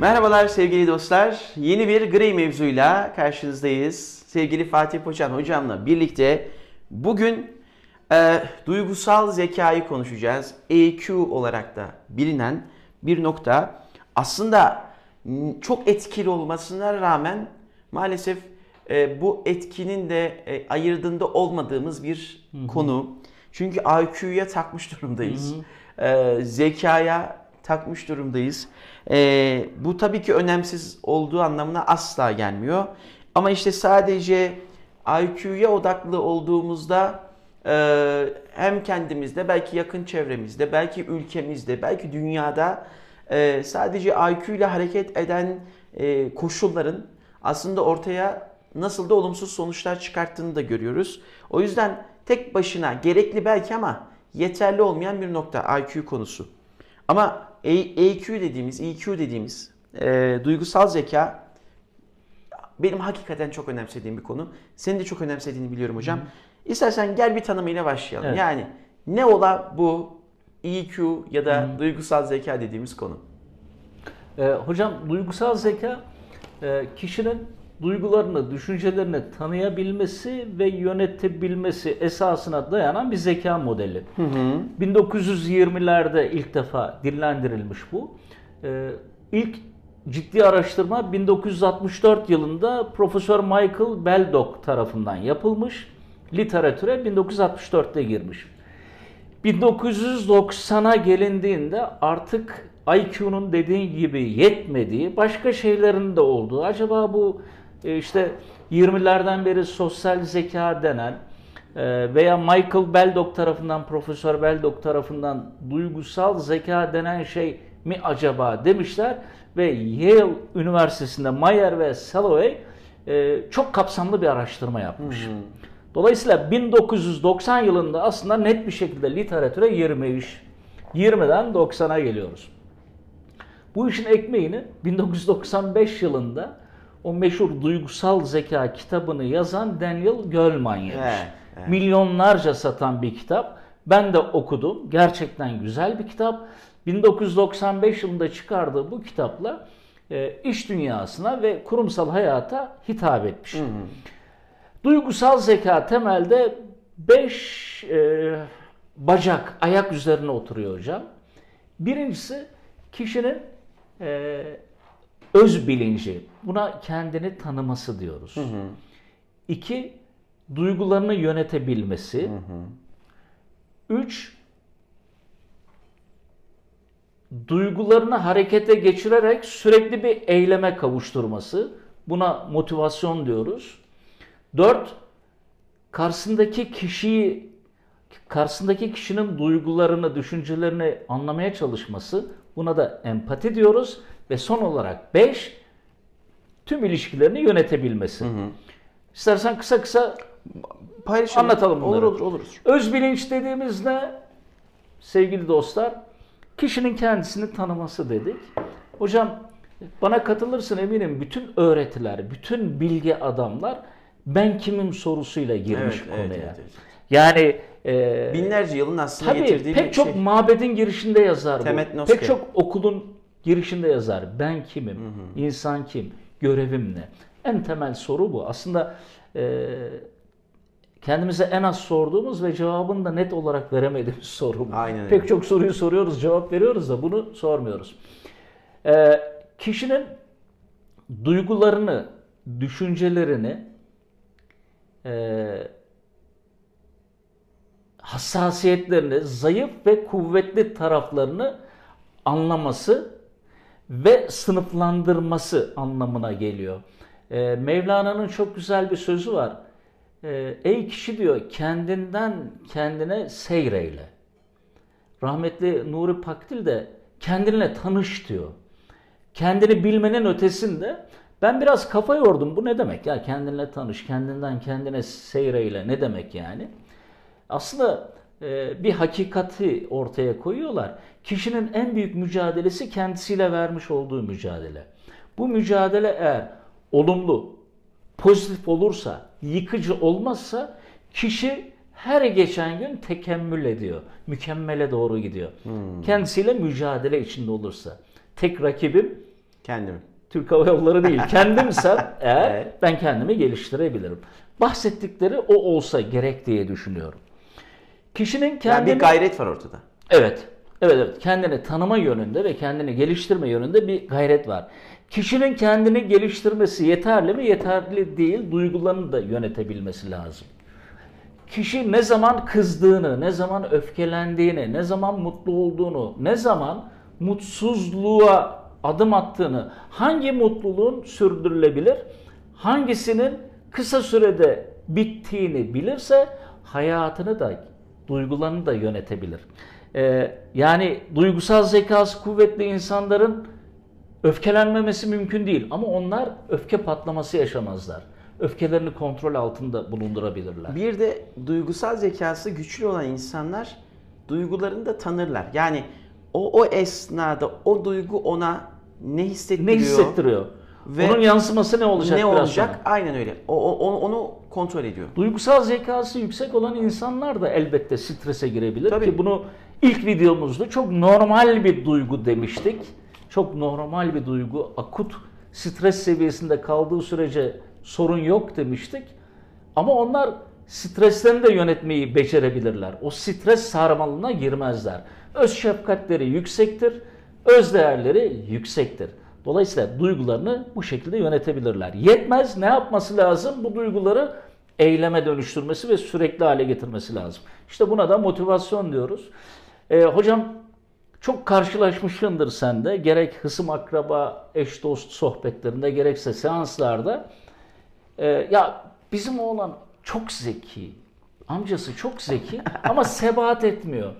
Merhabalar sevgili dostlar. Yeni bir Grey mevzuyla karşınızdayız. Sevgili Fatih Poçan hocamla birlikte bugün e, duygusal zekayı konuşacağız. EQ olarak da bilinen bir nokta. Aslında çok etkili olmasına rağmen maalesef e, bu etkinin de e, ayırdığında olmadığımız bir konu. Çünkü IQ'ya takmış durumdayız. E, zekaya takmış durumdayız. E, bu tabii ki önemsiz olduğu anlamına asla gelmiyor. Ama işte sadece IQ'ya odaklı olduğumuzda e, hem kendimizde, belki yakın çevremizde, belki ülkemizde, belki dünyada e, sadece IQ ile hareket eden e, koşulların aslında ortaya nasıl da olumsuz sonuçlar çıkarttığını da görüyoruz. O yüzden tek başına gerekli belki ama yeterli olmayan bir nokta IQ konusu. Ama EQ dediğimiz, EQ dediğimiz e, duygusal zeka benim hakikaten çok önemsediğim bir konu. Senin de çok önemsediğini biliyorum hocam. İstersen gel bir tanımıyla başlayalım. Evet. Yani ne ola bu EQ ya da duygusal zeka dediğimiz konu? Ee, hocam duygusal zeka e, kişinin duygularını, düşüncelerini tanıyabilmesi ve yönetebilmesi esasına dayanan bir zeka modeli. 1920'lerde ilk defa dillendirilmiş bu. Ee, ilk ciddi araştırma 1964 yılında Profesör Michael Beldock tarafından yapılmış. Literatüre 1964'te girmiş. 1990'a gelindiğinde artık IQ'nun dediğin gibi yetmediği, başka şeylerin de olduğu, acaba bu e, işte 20'lerden beri sosyal zeka denen e, veya Michael Beldock tarafından, Profesör Beldock tarafından duygusal zeka denen şey mi acaba demişler ve Yale Üniversitesi'nde Mayer ve Salovey e, çok kapsamlı bir araştırma yapmış. Dolayısıyla 1990 yılında aslında net bir şekilde literatüre 23, 20'den 90'a geliyoruz. Bu işin ekmeğini 1995 yılında o meşhur duygusal zeka kitabını yazan Daniel Goleman yemiş. Evet, evet. Milyonlarca satan bir kitap. Ben de okudum. Gerçekten güzel bir kitap. 1995 yılında çıkardığı bu kitapla e, iş dünyasına ve kurumsal hayata hitap etmiş. Duygusal zeka temelde 5 bacak, ayak üzerine oturuyor hocam. Birincisi kişinin e, öz bilinci. Buna kendini tanıması diyoruz. İki, duygularını yönetebilmesi. Üç, duygularını harekete geçirerek sürekli bir eyleme kavuşturması. Buna motivasyon diyoruz. Dört, karşısındaki kişiyi karşısındaki kişinin duygularını, düşüncelerini anlamaya çalışması. Buna da empati diyoruz. Ve son olarak 5 tüm ilişkilerini yönetebilmesi. İstersen kısa kısa Paylaşalım. Anlatalım Olur bunları. olur olur. öz bilinç dediğimiz ne? Sevgili dostlar, kişinin kendisini tanıması dedik. Hocam bana katılırsın eminim bütün öğretiler, bütün bilgi adamlar ben kimim sorusuyla girmiş Evet, evet, konuya. evet, evet. Yani e, Binlerce yılın aslında Tabii getirdiği pek bir çok şey. mabedin girişinde yazar bu. Temetnoske. Pek çok okulun girişinde yazar. Ben kimim? İnsan kim? Görevim ne? En temel soru bu. Aslında e, kendimize en az sorduğumuz ve cevabını da net olarak veremediğimiz soru bu. Aynen öyle. Pek çok soruyu soruyoruz, cevap veriyoruz da bunu sormuyoruz. E, kişinin duygularını, düşüncelerini e, hassasiyetlerini, zayıf ve kuvvetli taraflarını anlaması ve sınıflandırması anlamına geliyor. Ee, Mevlana'nın çok güzel bir sözü var. Ee, Ey kişi diyor kendinden kendine seyreyle. Rahmetli Nuri Pakdil de kendinle tanış diyor. Kendini bilmenin ötesinde ben biraz kafa yordum. Bu ne demek ya kendinle tanış, kendinden kendine seyreyle ne demek yani? Aslında e, bir hakikati ortaya koyuyorlar. Kişinin en büyük mücadelesi kendisiyle vermiş olduğu mücadele. Bu mücadele eğer olumlu, pozitif olursa, yıkıcı olmazsa kişi her geçen gün tekemmül ediyor. Mükemmele doğru gidiyor. Kendisiyle mücadele içinde olursa. Tek rakibim Kendimi. Türk Hava Yolları değil. Kendimsem eğer Evet. ben kendimi geliştirebilirim. Bahsettikleri o olsa gerek diye düşünüyorum. Kişinin Yani kendini bir gayret var ortada. Evet. Evet evet. Kendini tanıma yönünde ve kendini geliştirme yönünde bir gayret var. Kişinin kendini geliştirmesi yeterli mi? Yeterli değil. Duygularını da yönetebilmesi lazım. Kişi ne zaman kızdığını, ne zaman öfkelendiğini, ne zaman mutlu olduğunu, ne zaman mutsuzluğa adım attığını, hangi mutluluğun sürdürülebilir, hangisinin kısa sürede bittiğini bilirse hayatını da, duygularını da yönetebilir. Ee, yani duygusal zekası kuvvetli insanların öfkelenmemesi mümkün değil ama onlar öfke patlaması yaşamazlar. Öfkelerini kontrol altında bulundurabilirler. Bir de duygusal zekası güçlü olan insanlar duygularını da tanırlar. Yani o o esnada o duygu ona ne hissettiriyor? Ne hissettiriyor? Ve Onun yansıması ne olacak? Ne biraz olacak? sonra? Aynen öyle. O, o- onu, kontrol ediyor. Duygusal zekası yüksek olan insanlar da elbette strese girebilir Tabii. ki bunu ilk videomuzda çok normal bir duygu demiştik. Çok normal bir duygu, akut stres seviyesinde kaldığı sürece sorun yok demiştik. Ama onlar streslerini de yönetmeyi becerebilirler. O stres sarmalına girmezler. Öz şefkatleri yüksektir, öz değerleri yüksektir. Dolayısıyla duygularını bu şekilde yönetebilirler. Yetmez ne yapması lazım? Bu duyguları eyleme dönüştürmesi ve sürekli hale getirmesi lazım. İşte buna da motivasyon diyoruz. Ee, hocam çok karşılaşmışsındır sen de gerek hısım akraba eş dost sohbetlerinde gerekse seanslarda Ee, ya bizim oğlan çok zeki amcası çok zeki ama sebat etmiyor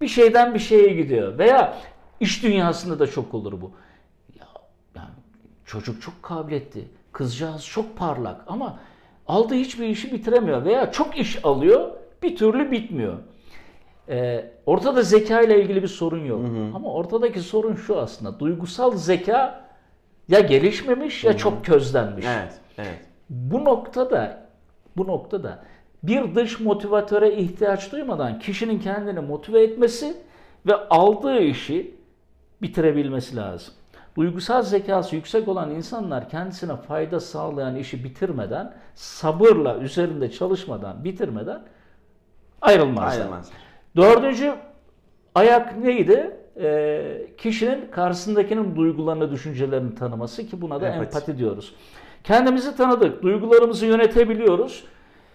bir şeyden bir şeye gidiyor veya iş dünyasında da çok olur bu çocuk çok kabiliyetli kızcağız çok parlak ama aldığı hiçbir işi bitiremiyor veya çok iş alıyor bir türlü bitmiyor ee, ortada zeka ile ilgili bir sorun yok. Ama ortadaki sorun şu aslında. Duygusal zeka ya gelişmemiş ya çok közlenmiş. Evet, evet. Bu noktada bu noktada bir dış motivatöre ihtiyaç duymadan kişinin kendini motive etmesi ve aldığı işi bitirebilmesi lazım. Duygusal zekası yüksek olan insanlar kendisine fayda sağlayan işi bitirmeden, sabırla üzerinde çalışmadan, bitirmeden ayrılmazlar. Ayrılmaz. Dördüncü ayak neydi? Ee, kişinin karşısındakinin duygularını, düşüncelerini tanıması ki buna da Empati. empati, diyoruz. Kendimizi tanıdık, duygularımızı yönetebiliyoruz.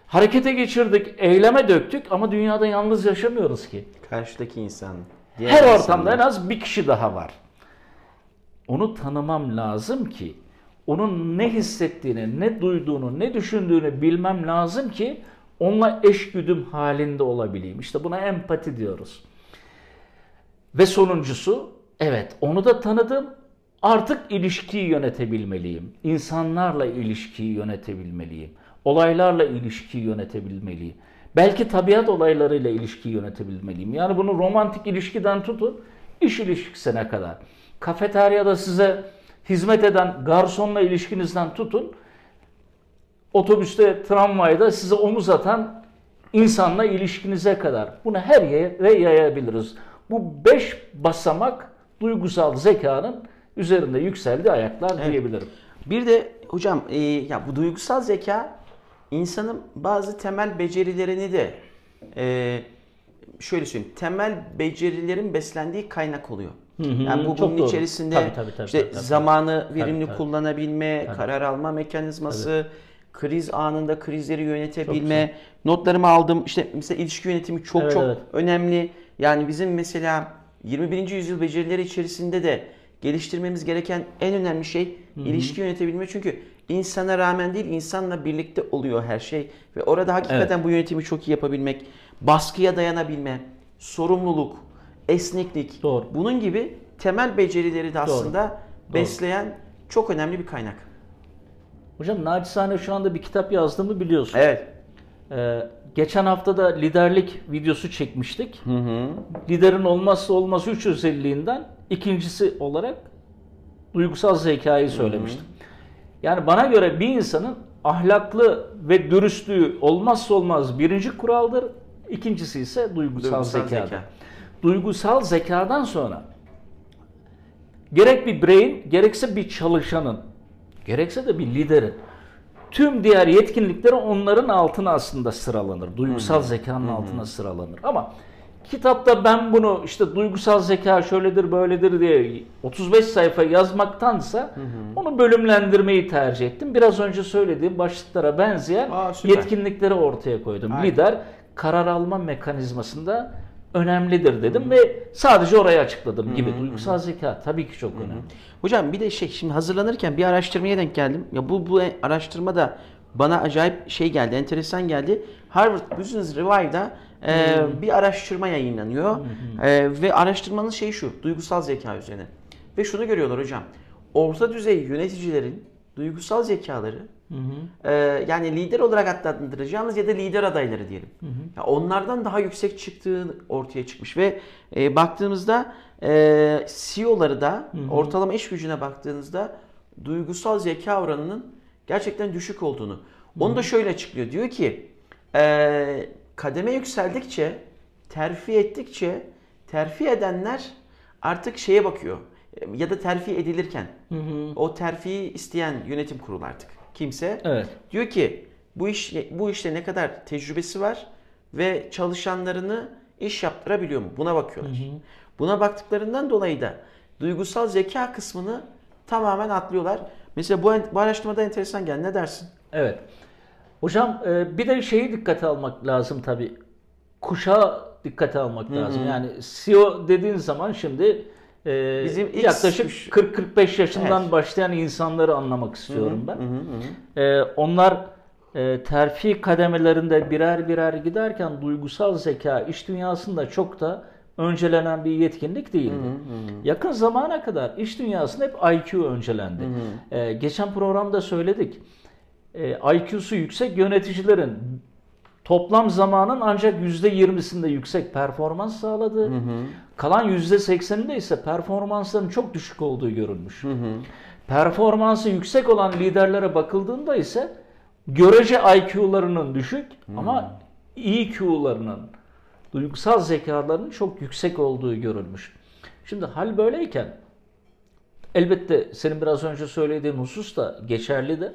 Harekete geçirdik, eyleme döktük ama dünyada yalnız yaşamıyoruz ki. Karşıdaki insan. Her insanlar. ortamda en az bir kişi daha var. Onu tanımam lazım ki onun ne hissettiğini, ne duyduğunu, ne düşündüğünü bilmem lazım ki onunla eşgüdüm halinde olabileyim. İşte buna empati diyoruz. Ve sonuncusu, evet onu da tanıdım. Artık ilişkiyi yönetebilmeliyim. İnsanlarla ilişkiyi yönetebilmeliyim. Olaylarla ilişkiyi yönetebilmeliyim. Belki tabiat olaylarıyla ilişkiyi yönetebilmeliyim. Yani bunu romantik ilişkiden tutun, iş ilişkisine kadar. Kafeteryada size hizmet eden garsonla ilişkinizden tutun, otobüste, tramvayda size omuz atan insanla ilişkinize kadar. Bunu her yere yayabiliriz. Bu beş basamak duygusal zekanın üzerinde yükseldiği ayaklar diyebilirim. Bir de hocam e, ya bu duygusal zeka insanın bazı temel becerilerini de e, şöyle söyleyeyim temel becerilerin beslendiği kaynak oluyor. Yani bu bunun doğru. içerisinde Tabii, tabii, tabii, işte tabii, tabii. zamanı verimli tabii. kullanabilme, karar alma mekanizması, kriz anında krizleri yönetebilme. Notlarımı aldım. İşte mesela ilişki yönetimi çok Evet, çok evet. önemli. Yani bizim mesela 21. yüzyıl becerileri içerisinde de geliştirmemiz gereken en önemli şey ilişki yönetebilme. Çünkü insana rağmen değil insanla birlikte oluyor her şey ve orada hakikaten bu yönetimi çok iyi yapabilmek, baskıya dayanabilme, sorumluluk, esneklik. Doğru. Bunun gibi temel becerileri de aslında besleyen çok önemli bir kaynak. Hocam naçizane şu anda bir kitap yazdığımı biliyorsun. Evet. Ee, geçen hafta da liderlik videosu çekmiştik. Liderin olmazsa olmaz üç özelliğinden ikincisi olarak duygusal zekayı söylemiştim. Yani bana göre bir insanın ahlaklı ve dürüstlüğü olmazsa olmaz birinci kuraldır. İkincisi ise duygusal, Duygusal zekadır. zeka. Duygusal zekadan sonra gerek bir bireyin gerekse bir çalışanın gerekse de bir liderin tüm diğer yetkinlikleri onların altına aslında sıralanır. Duygusal zekanın altına sıralanır. Ama kitapta ben bunu işte duygusal zeka şöyledir böyledir diye 35 sayfa yazmaktansa onu bölümlendirmeyi tercih ettim. Biraz önce söylediğim başlıklara benzeyen Aa, süper. yetkinlikleri ortaya koydum. Aynen. Lider karar alma mekanizmasında önemlidir dedim ve sadece orayı açıkladım gibi. Duygusal zeka tabii ki çok önemli. Hocam bir de şey şimdi hazırlanırken bir araştırmaya denk geldim. Ya bu bu araştırma da bana acayip şey geldi, enteresan geldi. Harvard Business Revive'da e, bir araştırma yayınlanıyor. E, ve araştırmanın şeyi şu, duygusal zeka üzerine. Ve şunu görüyorlar hocam. Orta düzey yöneticilerin duygusal zekaları e, yani lider olarak adlandıracağımız ya da lider adayları diyelim. Ya onlardan daha yüksek çıktığı ortaya çıkmış ve e, baktığımızda e, CEO'ları da ortalama iş gücüne baktığınızda duygusal zeka oranının gerçekten düşük olduğunu. Onu da şöyle açıklıyor. Diyor ki e, kademe yükseldikçe, terfi ettikçe terfi edenler artık şeye bakıyor. Ya da terfi edilirken o terfiyi isteyen yönetim kurulu artık kimse Evet. diyor ki bu iş bu işte ne kadar tecrübesi var ve çalışanlarını iş yaptırabiliyor mu? Buna bakıyorlar. Buna baktıklarından dolayı da duygusal zeka kısmını tamamen atlıyorlar. Mesela bu, bu araştırmada enteresan geldi. Ne dersin? Evet. Hocam e, bir de şeyi dikkate almak lazım tabii. Kuşağı dikkate almak lazım. Yani CEO dediğin zaman şimdi e, Bizim X- yaklaşık 40-45 yaşından Evet. başlayan insanları anlamak istiyorum ben. E, onlar e, terfi kademelerinde birer birer giderken duygusal zeka iş dünyasında çok da öncelenen bir yetkinlik değildi. Yakın zamana kadar iş dünyasında hep IQ öncelendi. E, geçen programda söyledik. E, IQ'su yüksek yöneticilerin toplam zamanın ancak %20'sinde yüksek performans sağladığı, kalan %80'inde ise performansların çok düşük olduğu görülmüş. Performansı yüksek olan liderlere bakıldığında ise görece IQ'larının düşük ama EQ'larının, duygusal zekalarının çok yüksek olduğu görülmüş. Şimdi hal böyleyken elbette senin biraz önce söylediğin husus da geçerlidir.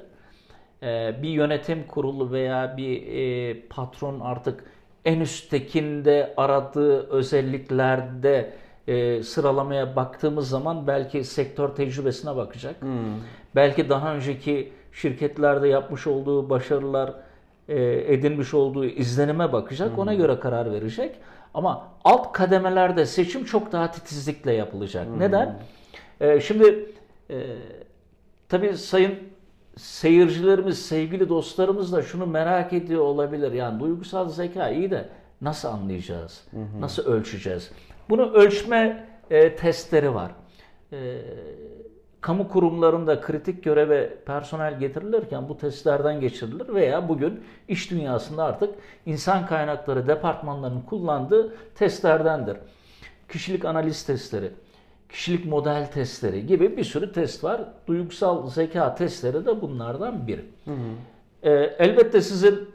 Ee, bir yönetim kurulu veya bir e, patron artık en üsttekinde aradığı özelliklerde e, sıralamaya baktığımız zaman belki sektör tecrübesine bakacak. Belki daha önceki şirketlerde yapmış olduğu başarılar, e, edinmiş olduğu izlenime bakacak. Ona göre karar verecek. Ama alt kademelerde seçim çok daha titizlikle yapılacak. Neden? E, şimdi e, tabii sayın seyircilerimiz, sevgili dostlarımız da şunu merak ediyor olabilir. Yani duygusal zeka iyi de nasıl anlayacağız? Nasıl ölçeceğiz? Bunu ölçme e, testleri var. E, kamu kurumlarında kritik göreve personel getirilirken bu testlerden geçirilir veya bugün iş dünyasında artık insan kaynakları departmanlarının kullandığı testlerdendir. Kişilik analiz testleri, kişilik model testleri gibi bir sürü test var. Duygusal zeka testleri de bunlardan biri. Ee, elbette sizin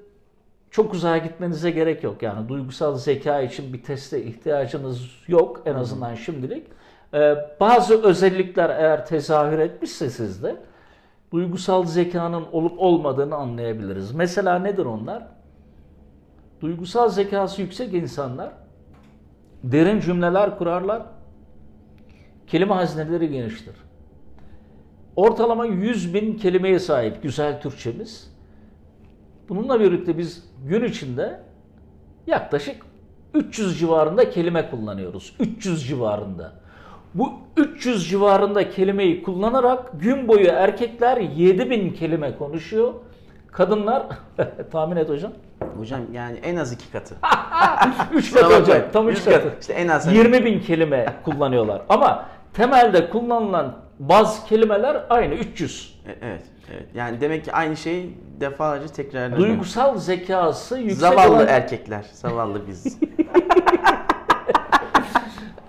çok uzağa gitmenize gerek yok. Yani duygusal zeka için bir teste ihtiyacınız yok en azından şimdilik. Ee, bazı özellikler eğer tezahür etmişse sizde duygusal zekanın olup olmadığını anlayabiliriz. Mesela nedir onlar? Duygusal zekası yüksek insanlar derin cümleler kurarlar. Kelime hazineleri geniştir. Ortalama 100 bin kelimeye sahip güzel Türkçemiz. Bununla birlikte biz gün içinde yaklaşık 300 civarında kelime kullanıyoruz. 300 civarında. Bu 300 civarında kelimeyi kullanarak gün boyu erkekler 7000 kelime konuşuyor. Kadınlar tahmin et hocam. Hocam yani en az iki katı. 3 katı hocam. Tam 3 Yüz katı. katı. İşte en az- 20 bin kelime kullanıyorlar. Ama temelde kullanılan bazı kelimeler aynı 300. E- Evet, evet. Yani demek ki aynı şey defalarca tekrarlanıyor. Duygusal zekası yüksek Zavallı olan erkekler, zavallı biz.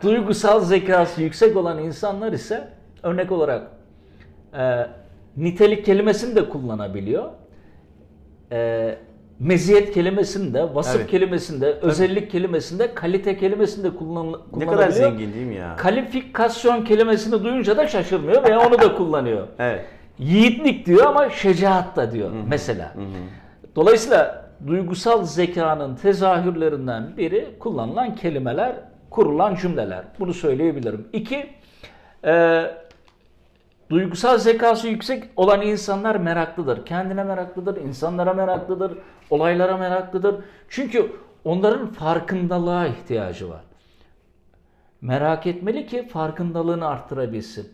duygusal zekası yüksek olan insanlar ise örnek olarak e, nitelik kelimesini de kullanabiliyor. E, meziyet kelimesinde, vasıf Evet. kelimesinde, özellik kelimesinde, kalite kelimesinde kullan, Ne kullanabiliyor. kadar zengin değil mi ya? Kalifikasyon kelimesini duyunca da şaşırmıyor veya onu da kullanıyor. Evet. Yiğitlik diyor ama şecaat da diyor mesela. Dolayısıyla duygusal zekanın tezahürlerinden biri kullanılan kelimeler, kurulan cümleler. Bunu söyleyebilirim. İki, e, duygusal zekası yüksek olan insanlar meraklıdır. Kendine meraklıdır, insanlara meraklıdır, olaylara meraklıdır. Çünkü onların farkındalığa ihtiyacı var. Merak etmeli ki farkındalığını arttırabilsin.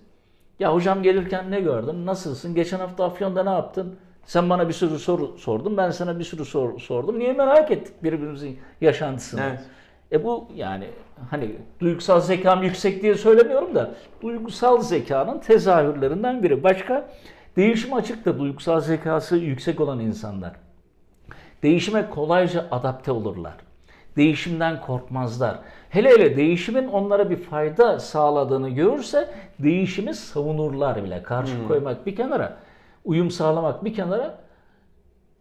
Ya hocam gelirken ne gördün? Nasılsın? Geçen hafta Afyon'da ne yaptın? Sen bana bir sürü soru sordun. Ben sana bir sürü soru sordum. Niye merak ettik birbirimizin yaşantısını? Evet. E bu yani hani duygusal zekam yüksek diye söylemiyorum da duygusal zekanın tezahürlerinden biri. Başka değişim açık da duygusal zekası yüksek olan insanlar. Değişime kolayca adapte olurlar. Değişimden korkmazlar. Hele hele değişimin onlara bir fayda sağladığını görürse değişimi savunurlar bile. Karşı koymak bir kenara, uyum sağlamak bir kenara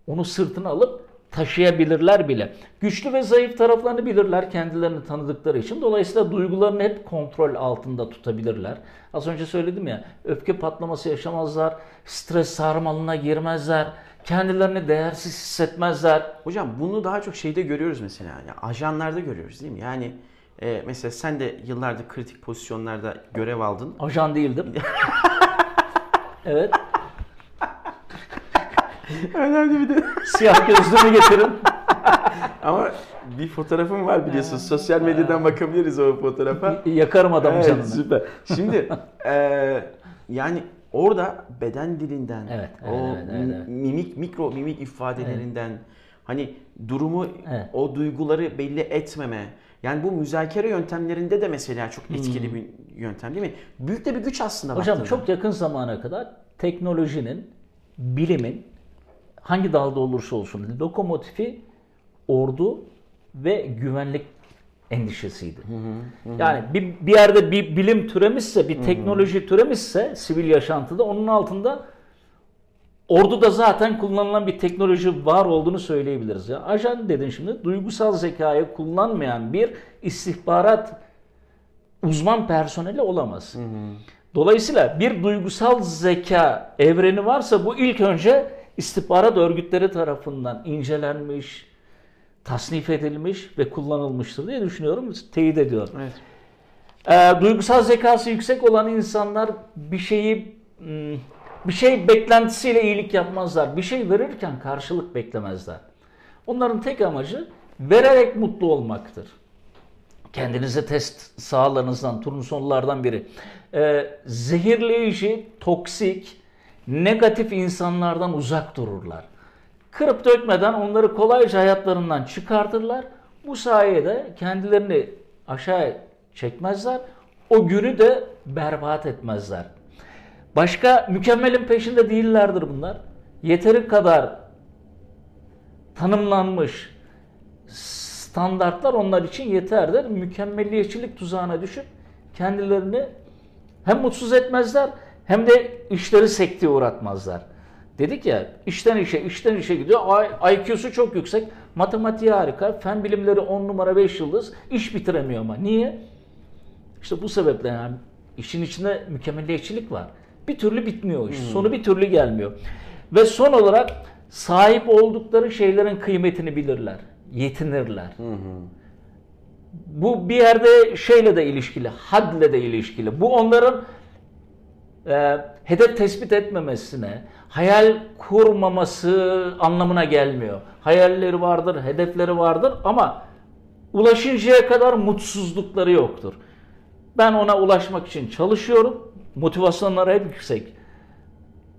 onu sırtına alıp taşıyabilirler bile. Güçlü ve zayıf taraflarını bilirler kendilerini tanıdıkları için. Dolayısıyla duygularını hep kontrol altında tutabilirler. Az önce söyledim ya öfke patlaması yaşamazlar, stres sarmalına girmezler, kendilerini değersiz hissetmezler. Hocam bunu daha çok şeyde görüyoruz mesela. Yani ajanlarda görüyoruz değil mi? Yani e, mesela sen de yıllardır kritik pozisyonlarda görev aldın. Ajan değildim. evet. Önemli bir de. Siyah gözlüğümü getirin. Ama bir fotoğrafım var biliyorsun. Sosyal medyadan bakabiliriz o fotoğrafa. Yakarım adamın Evet, canını. süper. Şimdi e, yani orada beden dilinden, Evet, evet, o evet, evet, evet. mimik, mikro mimik ifadelerinden, hani durumu, Evet. o duyguları belli etmeme. Yani bu müzakere yöntemlerinde de mesela çok etkili bir yöntem değil mi? Büyük de bir güç aslında Hmm. Hocam baktığında. çok yakın zamana kadar teknolojinin, bilimin hangi dalda olursa olsun lokomotifi ordu ve güvenlik endişesiydi. Yani bir, bir yerde bir bilim türemişse, bir teknoloji türemişse sivil yaşantıda onun altında orduda zaten kullanılan bir teknoloji var olduğunu söyleyebiliriz. Ya ajan dedin şimdi duygusal zekayı kullanmayan bir istihbarat uzman personeli olamaz. Dolayısıyla bir duygusal zeka evreni varsa bu ilk önce istihbarat örgütleri tarafından incelenmiş, tasnif edilmiş ve kullanılmıştır diye düşünüyorum. Teyit ediyorum. Evet. Ee, duygusal zekası yüksek olan insanlar bir şeyi hmm, bir şey beklentisiyle iyilik yapmazlar. Bir şey verirken karşılık beklemezler. Onların tek amacı vererek mutlu olmaktır. Kendinize test sahalarınızdan, turnusonlardan biri. Ee, zehirleyici, toksik, negatif insanlardan uzak dururlar. Kırıp dökmeden onları kolayca hayatlarından çıkartırlar. Bu sayede kendilerini aşağı çekmezler. O günü de berbat etmezler. Başka mükemmelin peşinde değillerdir bunlar. Yeteri kadar tanımlanmış standartlar onlar için yeterdir. Mükemmelliyetçilik tuzağına düşüp kendilerini hem mutsuz etmezler hem de işleri sekteye uğratmazlar. Dedik ya işten işe işten işe gidiyor. IQ'su çok yüksek. Matematiği harika. Fen bilimleri 10 numara 5 yıldız. iş bitiremiyor ama. Niye? İşte bu sebeple yani işin içinde mükemmelliyetçilik var. Bir türlü bitmiyor iş. Sonu bir türlü gelmiyor. Ve son olarak sahip oldukları şeylerin kıymetini bilirler. Yetinirler. Bu bir yerde şeyle de ilişkili, hadle de ilişkili. Bu onların e, hedef tespit etmemesine, hayal kurmaması anlamına gelmiyor. Hayalleri vardır, hedefleri vardır ama ulaşıncaya kadar mutsuzlukları yoktur. Ben ona ulaşmak için çalışıyorum. Motivasyonları hep yüksek.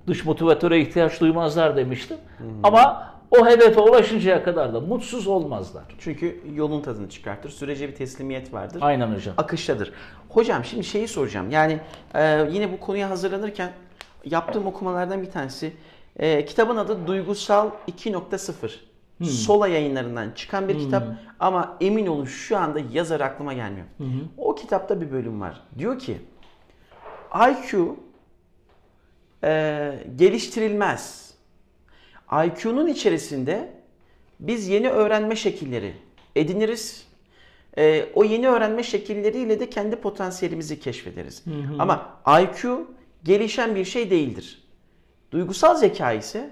Dış motivatöre ihtiyaç duymazlar demiştim. Ama o hedefe ulaşıncaya kadar da mutsuz olmazlar. Çünkü yolun tadını çıkartır. Sürece bir teslimiyet vardır. Aynen hocam. akıştadır. Hocam şimdi şeyi soracağım. Yani e, yine bu konuya hazırlanırken yaptığım okumalardan bir tanesi. E, kitabın adı Duygusal 2.0. Sola yayınlarından çıkan bir kitap ama emin olun şu anda yazar aklıma gelmiyor. O kitapta bir bölüm var. Diyor ki IQ e, geliştirilmez. IQ'nun içerisinde biz yeni öğrenme şekilleri ediniriz. Ee, o yeni öğrenme şekilleriyle de kendi potansiyelimizi keşfederiz. Ama IQ gelişen bir şey değildir. Duygusal zeka ise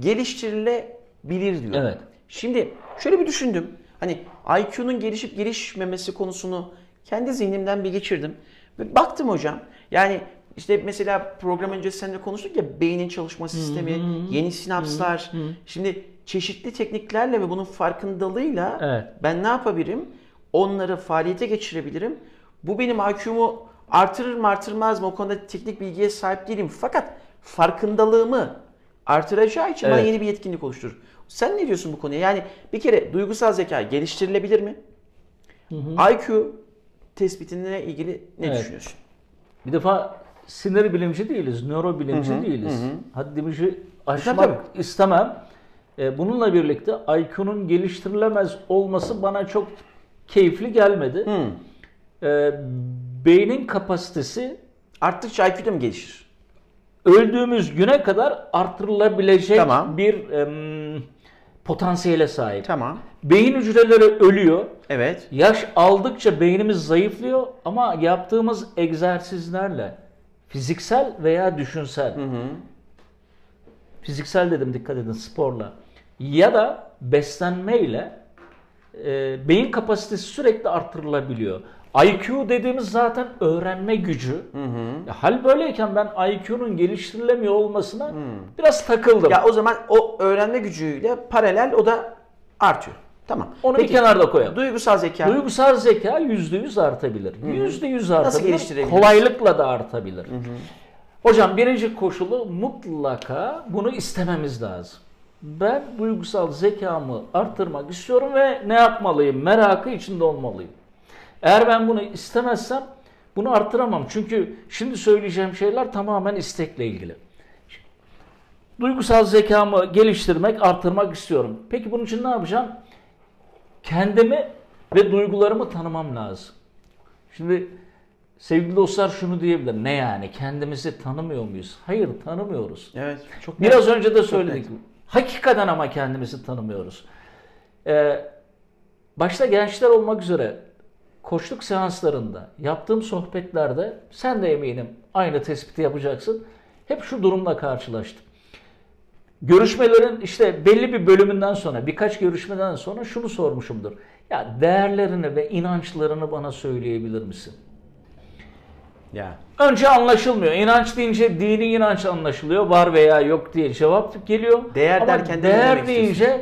geliştirilebilir diyor. Evet. Şimdi şöyle bir düşündüm. Hani IQ'nun gelişip gelişmemesi konusunu kendi zihnimden bir geçirdim. Ve baktım hocam. Yani işte mesela program öncesi seninle konuştuk ya beynin çalışma sistemi, yeni sinapslar. Şimdi çeşitli tekniklerle ve bunun farkındalığıyla Evet. ben ne yapabilirim? Onları faaliyete geçirebilirim. Bu benim IQ'mu artırır mı artırmaz mı o konuda teknik bilgiye sahip değilim. Fakat farkındalığımı artıracağı için bana Evet. yeni bir yetkinlik oluşturur. Sen ne diyorsun bu konuya? Yani bir kere duygusal zeka geliştirilebilir mi? IQ tespitine ilgili ne Evet. düşünüyorsun? Bir defa sinir bilimci değiliz, nörobilimci değiliz. Haddimizi aşmak Tabii, istemem. E, Bununla birlikte IQ'nun geliştirilemez olması bana çok keyifli gelmedi. E, Beynin kapasitesi Arttıkça IQ da mı gelişir? öldüğümüz güne kadar artırılabilecek Tamam. bir em, potansiyele sahip. Tamam. Beyin hücreleri ölüyor. Evet. Yaş aldıkça beynimiz zayıflıyor ama yaptığımız egzersizlerle fiziksel veya düşünsel fiziksel dedim dikkat edin sporla ya da beslenmeyle e, beyin kapasitesi sürekli artırılabiliyor. IQ dediğimiz zaten öğrenme gücü. Ya, hal böyleyken ben IQ'nun geliştirilemiyor olmasına biraz takıldım. Ya o zaman o öğrenme gücüyle paralel o da artıyor. Tamam. Onu Peki, bir kenarda koyalım. Duygusal zeka. Duygusal zeka %100 artabilir. %100 artabilir. geliştirebiliriz? Kolaylıkla da artabilir. Hocam birinci koşulu mutlaka bunu istememiz lazım. Ben duygusal zekamı arttırmak istiyorum ve ne yapmalıyım? Merakı içinde olmalıyım. Eğer ben bunu istemezsem bunu arttıramam. Çünkü şimdi söyleyeceğim şeyler tamamen istekle ilgili. Duygusal zekamı geliştirmek, arttırmak istiyorum. Peki bunun için ne yapacağım? Kendimi ve duygularımı tanımam lazım. Şimdi sevgili dostlar şunu diyebilir. Ne yani? Kendimizi tanımıyor muyuz? Hayır tanımıyoruz. Evet. Çok Biraz net. önce de söyledik. Hakikaten ama kendimizi tanımıyoruz. Ee, başta gençler olmak üzere koçluk seanslarında, yaptığım sohbetlerde sen de eminim aynı tespiti yapacaksın. Hep şu durumla karşılaştım. Görüşmelerin işte belli bir bölümünden sonra, birkaç görüşmeden sonra şunu sormuşumdur. Ya değerlerini ve inançlarını bana söyleyebilir misin? Ya. Önce anlaşılmıyor. İnanç deyince dini inanç anlaşılıyor. Var veya yok diye cevap geliyor. Değer Ama derken değer deyince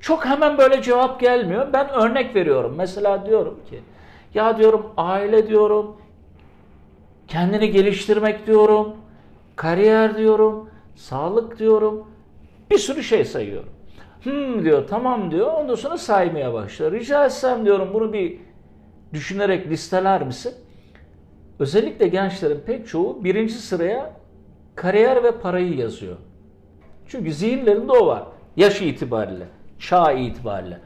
çok hemen böyle cevap gelmiyor. Ben örnek veriyorum. Mesela diyorum ki ya diyorum aile diyorum kendini geliştirmek diyorum kariyer diyorum sağlık diyorum bir sürü şey sayıyorum. Hmm diyor tamam diyor ondan sonra saymaya başlıyor. Rica etsem diyorum bunu bir düşünerek listeler misin? Özellikle gençlerin pek çoğu birinci sıraya kariyer ve parayı yazıyor. Çünkü zihinlerinde o var. Yaş itibariyle, çağ itibariyle.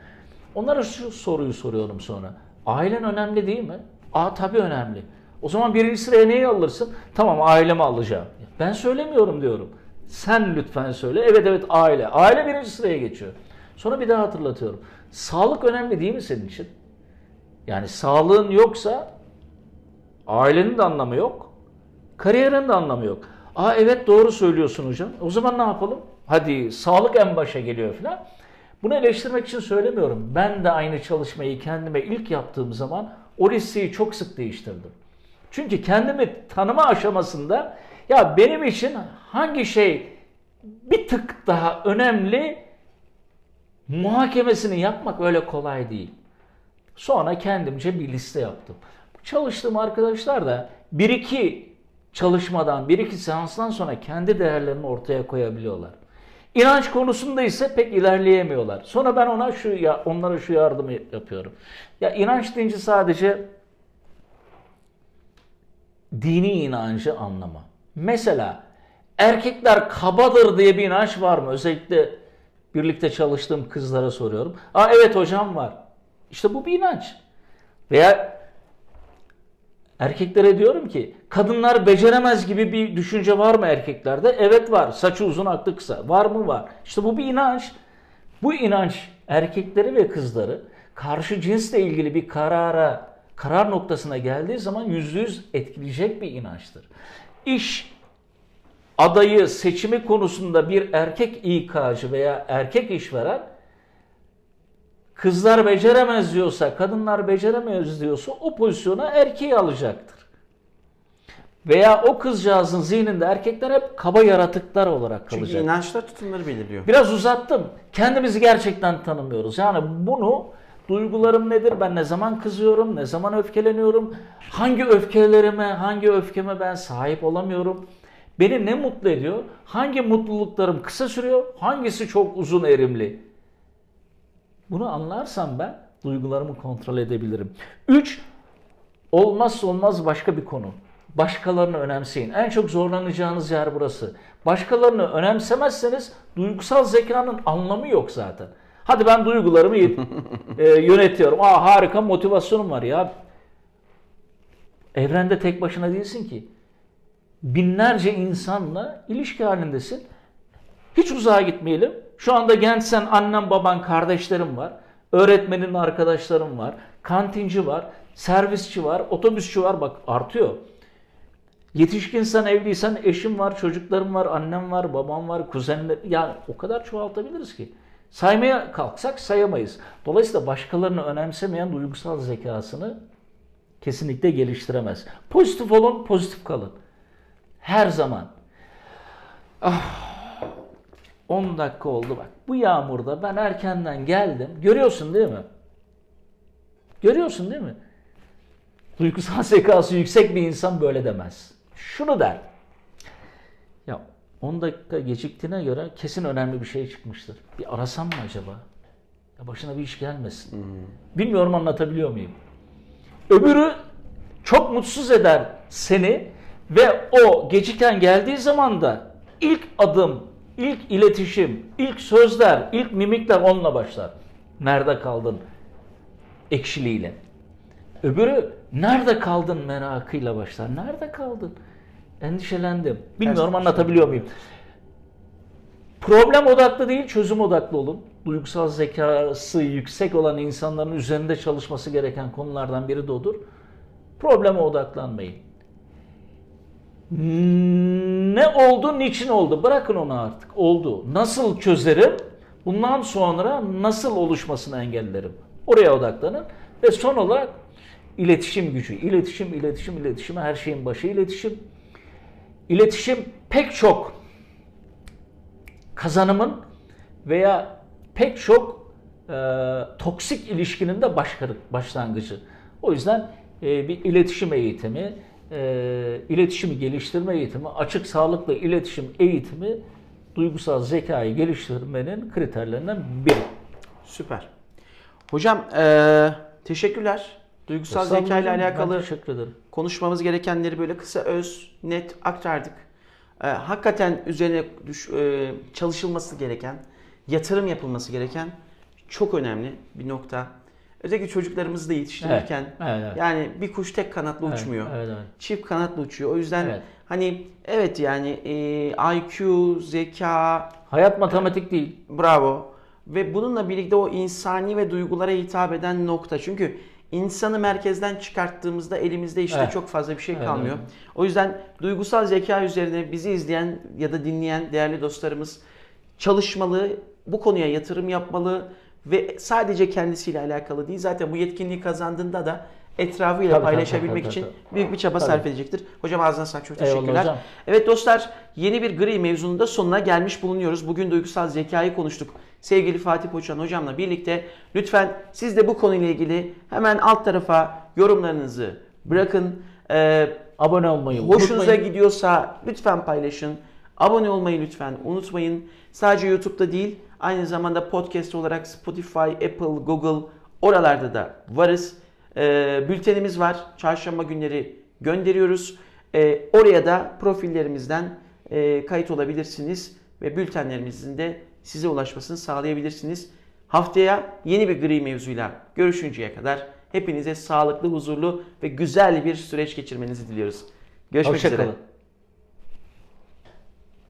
Onlara şu soruyu soruyorum sonra. Ailen önemli değil mi? Aa tabii önemli. O zaman birinci sıraya neyi alırsın? Tamam ailemi alacağım. Ben söylemiyorum diyorum. Sen lütfen söyle. Evet evet aile. Aile birinci sıraya geçiyor. Sonra bir daha hatırlatıyorum. Sağlık önemli değil mi senin için? Yani sağlığın yoksa Ailenin de anlamı yok. Kariyerin de anlamı yok. Aa evet doğru söylüyorsun hocam. O zaman ne yapalım? Hadi sağlık en başa geliyor falan. Bunu eleştirmek için söylemiyorum. Ben de aynı çalışmayı kendime ilk yaptığım zaman o listeyi çok sık değiştirdim. Çünkü kendimi tanıma aşamasında ya benim için hangi şey bir tık daha önemli muhakemesini yapmak öyle kolay değil. Sonra kendimce bir liste yaptım. Çalıştığım arkadaşlar da bir iki çalışmadan, bir iki seanstan sonra kendi değerlerini ortaya koyabiliyorlar. İnanç konusunda ise pek ilerleyemiyorlar. Sonra ben ona şu ya onlara şu yardımı yapıyorum. Ya inanç deyince sadece dini inancı anlama. Mesela erkekler kabadır diye bir inanç var mı? Özellikle birlikte çalıştığım kızlara soruyorum. Aa evet hocam var. İşte bu bir inanç. Veya erkeklere diyorum ki kadınlar beceremez gibi bir düşünce var mı erkeklerde? Evet var. Saçı uzun aklı kısa. Var mı? Var. İşte bu bir inanç. Bu inanç erkekleri ve kızları karşı cinsle ilgili bir karara, karar noktasına geldiği zaman yüzde yüz etkileyecek bir inançtır. İş adayı seçimi konusunda bir erkek İK'cı veya erkek işveren kızlar beceremez diyorsa, kadınlar beceremez diyorsa o pozisyona erkeği alacaktır. Veya o kızcağızın zihninde erkekler hep kaba yaratıklar olarak kalacak. Çünkü inançlar tutumları belirliyor. Biraz uzattım. Kendimizi gerçekten tanımıyoruz. Yani bunu duygularım nedir? Ben ne zaman kızıyorum? Ne zaman öfkeleniyorum? Hangi öfkelerime, hangi öfkeme ben sahip olamıyorum? Beni ne mutlu ediyor? Hangi mutluluklarım kısa sürüyor? Hangisi çok uzun erimli? Bunu anlarsam ben duygularımı kontrol edebilirim. 3. Olmazsa olmaz başka bir konu. Başkalarını önemseyin. En çok zorlanacağınız yer burası. Başkalarını önemsemezseniz duygusal zekanın anlamı yok zaten. Hadi ben duygularımı e, yönetiyorum. Aa harika motivasyonum var ya. Evrende tek başına değilsin ki. Binlerce insanla ilişki halindesin. Hiç uzağa gitmeyelim. Şu anda gençsen annen, baban, kardeşlerim var. Öğretmenin arkadaşlarım var. Kantinci var. Servisçi var. Otobüsçü var. Bak artıyor. Yetişkinsen, evliysen eşim var, çocuklarım var, annem var, babam var, kuzenler. Yani o kadar çoğaltabiliriz ki. Saymaya kalksak sayamayız. Dolayısıyla başkalarını önemsemeyen duygusal zekasını kesinlikle geliştiremez. Pozitif olun, pozitif kalın. Her zaman. Ah, 10 dakika oldu bak. Bu yağmurda ben erkenden geldim. Görüyorsun değil mi? Görüyorsun değil mi? Duygusal zekası yüksek bir insan böyle demez. Şunu der. Ya 10 dakika geciktiğine göre kesin önemli bir şey çıkmıştır. Bir arasam mı acaba? Ya başına bir iş gelmesin. Hmm. Bilmiyorum anlatabiliyor muyum? Öbürü çok mutsuz eder seni ve o geciken geldiği zaman da ilk adım, ilk iletişim, ilk sözler, ilk mimikler onunla başlar. Nerede kaldın? Ekşiliğiyle. Öbürü nerede kaldın merakıyla başlar. Nerede kaldın? Endişelendim. Bilmiyorum anlatabiliyor muyum? Problem odaklı değil, çözüm odaklı olun. Duygusal zekası yüksek olan insanların üzerinde çalışması gereken konulardan biri de odur. Probleme odaklanmayın. Ne oldu, niçin oldu? Bırakın onu artık. Oldu. Nasıl çözerim? Bundan sonra nasıl oluşmasını engellerim? Oraya odaklanın. Ve son olarak iletişim gücü. İletişim, iletişim, iletişim. Her şeyin başı iletişim. İletişim pek çok kazanımın veya pek çok e, toksik ilişkinin de başlangıcı. O yüzden e, bir iletişim eğitimi, e, iletişimi geliştirme eğitimi, açık sağlıklı iletişim eğitimi duygusal zekayı geliştirmenin kriterlerinden biri. Süper. Hocam e, teşekkürler. Duygusal zeka ile alakalı konuşmamız gerekenleri böyle kısa öz, net aktardık. E, hakikaten üzerine düş, e, çalışılması gereken, yatırım yapılması gereken çok önemli bir nokta. Özellikle çocuklarımızı da yetiştirirken evet, evet, evet. yani bir kuş tek kanatlı evet, uçmuyor. Evet, evet. Çift kanatlı uçuyor. O yüzden evet. hani evet yani e, IQ, zeka, hayat matematik değil. Bravo. Ve bununla birlikte o insani ve duygulara hitap eden nokta. Çünkü insanı merkezden çıkarttığımızda elimizde işte evet. çok fazla bir şey kalmıyor. Evet. O yüzden duygusal zeka üzerine bizi izleyen ya da dinleyen değerli dostlarımız çalışmalı, bu konuya yatırım yapmalı ve sadece kendisiyle alakalı değil. Zaten bu yetkinliği kazandığında da etrafıyla tabii, paylaşabilmek tabii, tabii, için tabii. büyük bir çaba tabii. sarf edecektir. Hocam ağzına sağlık çok teşekkürler. Hocam. Evet dostlar yeni bir gri mevzunun da sonuna gelmiş bulunuyoruz. Bugün duygusal zekayı konuştuk. Sevgili Fatih Poçan hocamla birlikte lütfen siz de bu konuyla ilgili hemen alt tarafa yorumlarınızı bırakın. Ee, abone olmayı Hoşunuza unutmayın. gidiyorsa lütfen paylaşın. Abone olmayı lütfen unutmayın. Sadece YouTube'da değil aynı zamanda podcast olarak Spotify, Apple, Google oralarda da varız. Ee, bültenimiz var. Çarşamba günleri gönderiyoruz. Ee, oraya da profillerimizden e, kayıt olabilirsiniz ve bültenlerimizin de size ulaşmasını sağlayabilirsiniz. Haftaya yeni bir gri mevzuyla görüşünceye kadar hepinize sağlıklı, huzurlu ve güzel bir süreç geçirmenizi diliyoruz. Görüşmek Hoşça üzere. Kalın.